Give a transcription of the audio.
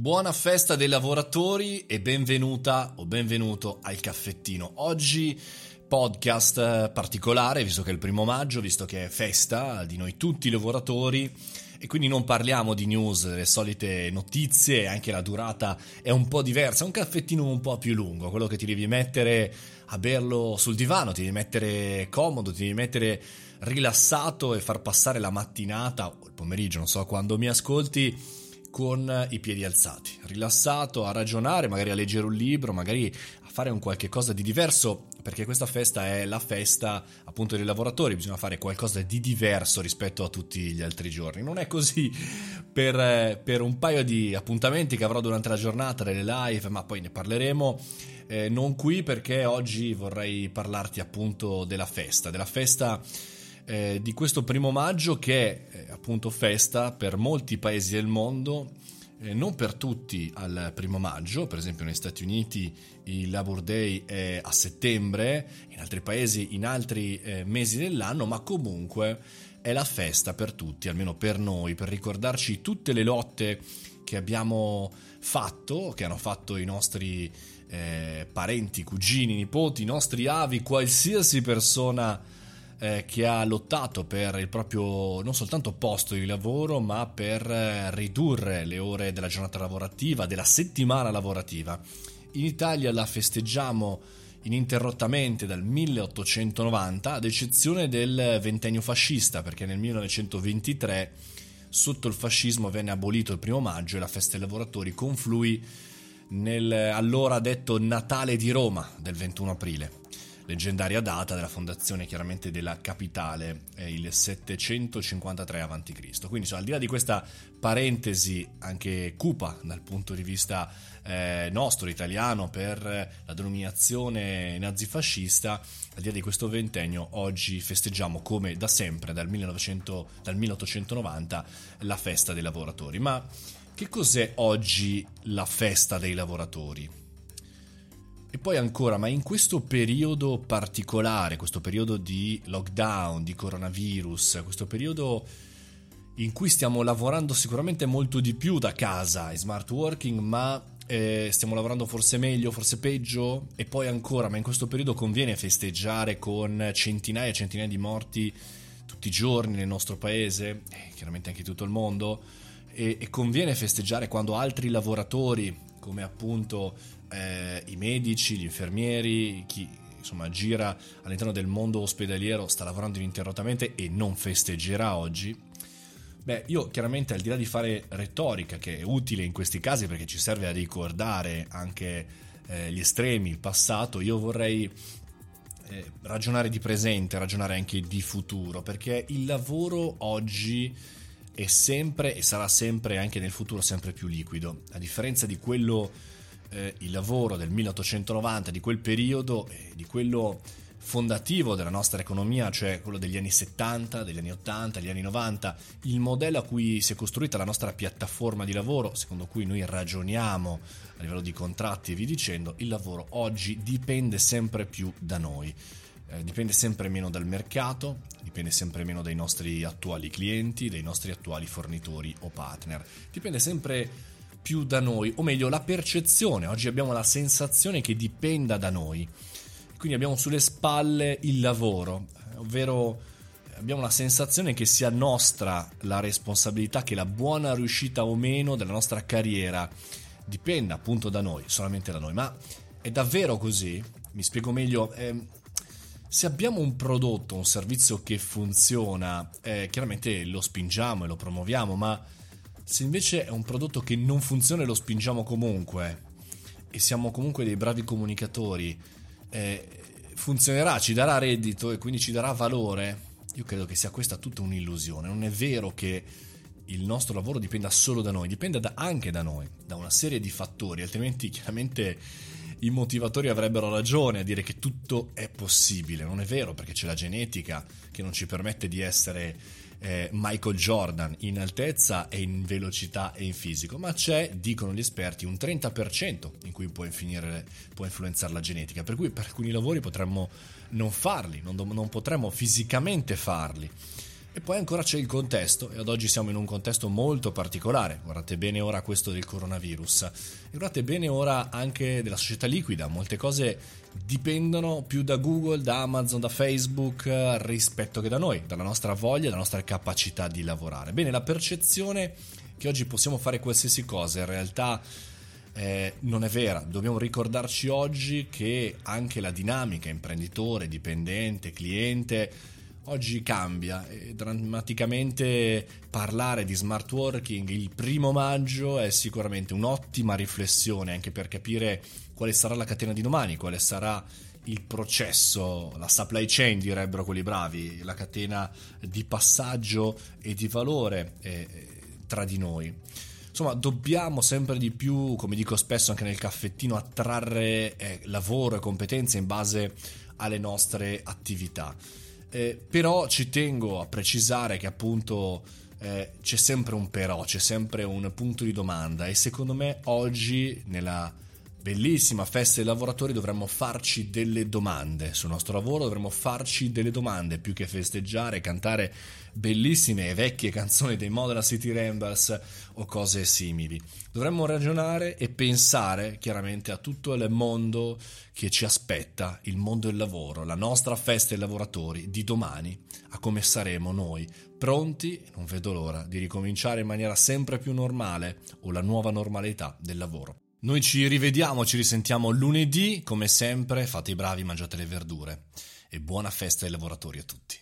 Buona festa dei lavoratori e benvenuta o benvenuto al caffettino. Oggi podcast particolare, visto che è il primo maggio, visto che è festa di noi tutti i lavoratori e quindi non parliamo di news, le solite notizie, anche la durata è un po' diversa, è un caffettino un po' più lungo, quello che ti devi mettere a berlo sul divano, ti devi mettere comodo, ti devi mettere rilassato e far passare la mattinata o il pomeriggio, non so quando mi ascolti con i piedi alzati, rilassato a ragionare, magari a leggere un libro, magari a fare un qualche cosa di diverso, perché questa festa è la festa appunto dei lavoratori, bisogna fare qualcosa di diverso rispetto a tutti gli altri giorni. Non è così per, per un paio di appuntamenti che avrò durante la giornata, delle live, ma poi ne parleremo. Eh, non qui perché oggi vorrei parlarti appunto della festa, della festa eh, di questo primo maggio che è eh, appunto festa per molti paesi del mondo, eh, non per tutti al primo maggio, per esempio negli Stati Uniti il Labor Day è a settembre, in altri paesi in altri eh, mesi dell'anno, ma comunque è la festa per tutti, almeno per noi, per ricordarci tutte le lotte che abbiamo fatto, che hanno fatto i nostri eh, parenti, cugini, nipoti, i nostri avi, qualsiasi persona eh, che ha lottato per il proprio non soltanto posto di lavoro, ma per eh, ridurre le ore della giornata lavorativa, della settimana lavorativa. In Italia la festeggiamo ininterrottamente dal 1890, ad eccezione del ventennio fascista, perché nel 1923 sotto il fascismo venne abolito il primo maggio e la festa dei lavoratori confluì nel allora detto Natale di Roma del 21 aprile leggendaria data della fondazione chiaramente della capitale, è il 753 a.C. Quindi insomma, al di là di questa parentesi anche cupa dal punto di vista eh, nostro, italiano, per la denominazione nazifascista, al di là di questo ventennio, oggi festeggiamo come da sempre, dal, 1900, dal 1890, la festa dei lavoratori. Ma che cos'è oggi la festa dei lavoratori? E poi ancora, ma in questo periodo particolare, questo periodo di lockdown, di coronavirus, questo periodo in cui stiamo lavorando sicuramente molto di più da casa, in smart working, ma eh, stiamo lavorando forse meglio, forse peggio, e poi ancora, ma in questo periodo conviene festeggiare con centinaia e centinaia di morti tutti i giorni nel nostro paese, eh, chiaramente anche tutto il mondo, e, e conviene festeggiare quando altri lavoratori, come appunto eh, i medici, gli infermieri, chi insomma gira all'interno del mondo ospedaliero sta lavorando ininterrottamente e non festeggerà oggi. Beh, io chiaramente al di là di fare retorica, che è utile in questi casi perché ci serve a ricordare anche eh, gli estremi, il passato, io vorrei eh, ragionare di presente, ragionare anche di futuro, perché il lavoro oggi è sempre e sarà sempre anche nel futuro sempre più liquido, a differenza di quello eh, il lavoro del 1890, di quel periodo, eh, di quello fondativo della nostra economia, cioè quello degli anni 70, degli anni 80, degli anni 90, il modello a cui si è costruita la nostra piattaforma di lavoro, secondo cui noi ragioniamo a livello di contratti e vi dicendo, il lavoro oggi dipende sempre più da noi. Eh, dipende sempre meno dal mercato, dipende sempre meno dai nostri attuali clienti, dai nostri attuali fornitori o partner. Dipende sempre più da noi, o meglio la percezione, oggi abbiamo la sensazione che dipenda da noi, quindi abbiamo sulle spalle il lavoro, ovvero abbiamo la sensazione che sia nostra la responsabilità, che la buona riuscita o meno della nostra carriera dipenda appunto da noi, solamente da noi, ma è davvero così? Mi spiego meglio. Eh, se abbiamo un prodotto, un servizio che funziona, eh, chiaramente lo spingiamo e lo promuoviamo, ma se invece è un prodotto che non funziona e lo spingiamo comunque e siamo comunque dei bravi comunicatori, eh, funzionerà, ci darà reddito e quindi ci darà valore, io credo che sia questa tutta un'illusione. Non è vero che il nostro lavoro dipenda solo da noi, dipende da, anche da noi, da una serie di fattori, altrimenti chiaramente i motivatori avrebbero ragione a dire che tutto è possibile. Non è vero perché c'è la genetica che non ci permette di essere eh, Michael Jordan in altezza e in velocità e in fisico, ma c'è, dicono gli esperti, un 30% in cui può, finire, può influenzare la genetica, per cui per alcuni lavori potremmo non farli, non, non potremmo fisicamente farli. E poi ancora c'è il contesto, e ad oggi siamo in un contesto molto particolare. Guardate bene ora questo del coronavirus, e guardate bene ora anche della società liquida. Molte cose dipendono più da Google, da Amazon, da Facebook rispetto che da noi, dalla nostra voglia, dalla nostra capacità di lavorare. Bene, la percezione che oggi possiamo fare qualsiasi cosa in realtà eh, non è vera. Dobbiamo ricordarci oggi che anche la dinamica imprenditore, dipendente, cliente oggi cambia e drammaticamente parlare di smart working il primo maggio è sicuramente un'ottima riflessione anche per capire quale sarà la catena di domani, quale sarà il processo, la supply chain direbbero quelli bravi, la catena di passaggio e di valore eh, tra di noi. Insomma, dobbiamo sempre di più, come dico spesso anche nel caffettino, attrarre eh, lavoro e competenze in base alle nostre attività. Eh, però ci tengo a precisare che appunto eh, c'è sempre un però, c'è sempre un punto di domanda e secondo me oggi nella bellissima festa dei lavoratori dovremmo farci delle domande sul nostro lavoro, dovremmo farci delle domande più che festeggiare, cantare bellissime e vecchie canzoni dei Modena City Rambles o cose simili. Dovremmo ragionare e pensare chiaramente a tutto il mondo che ci aspetta, il mondo del lavoro, la nostra festa dei lavoratori di domani, a come saremo noi, pronti, non vedo l'ora, di ricominciare in maniera sempre più normale o la nuova normalità del lavoro. Noi ci rivediamo, ci risentiamo lunedì, come sempre, fate i bravi, mangiate le verdure e buona festa ai lavoratori a tutti.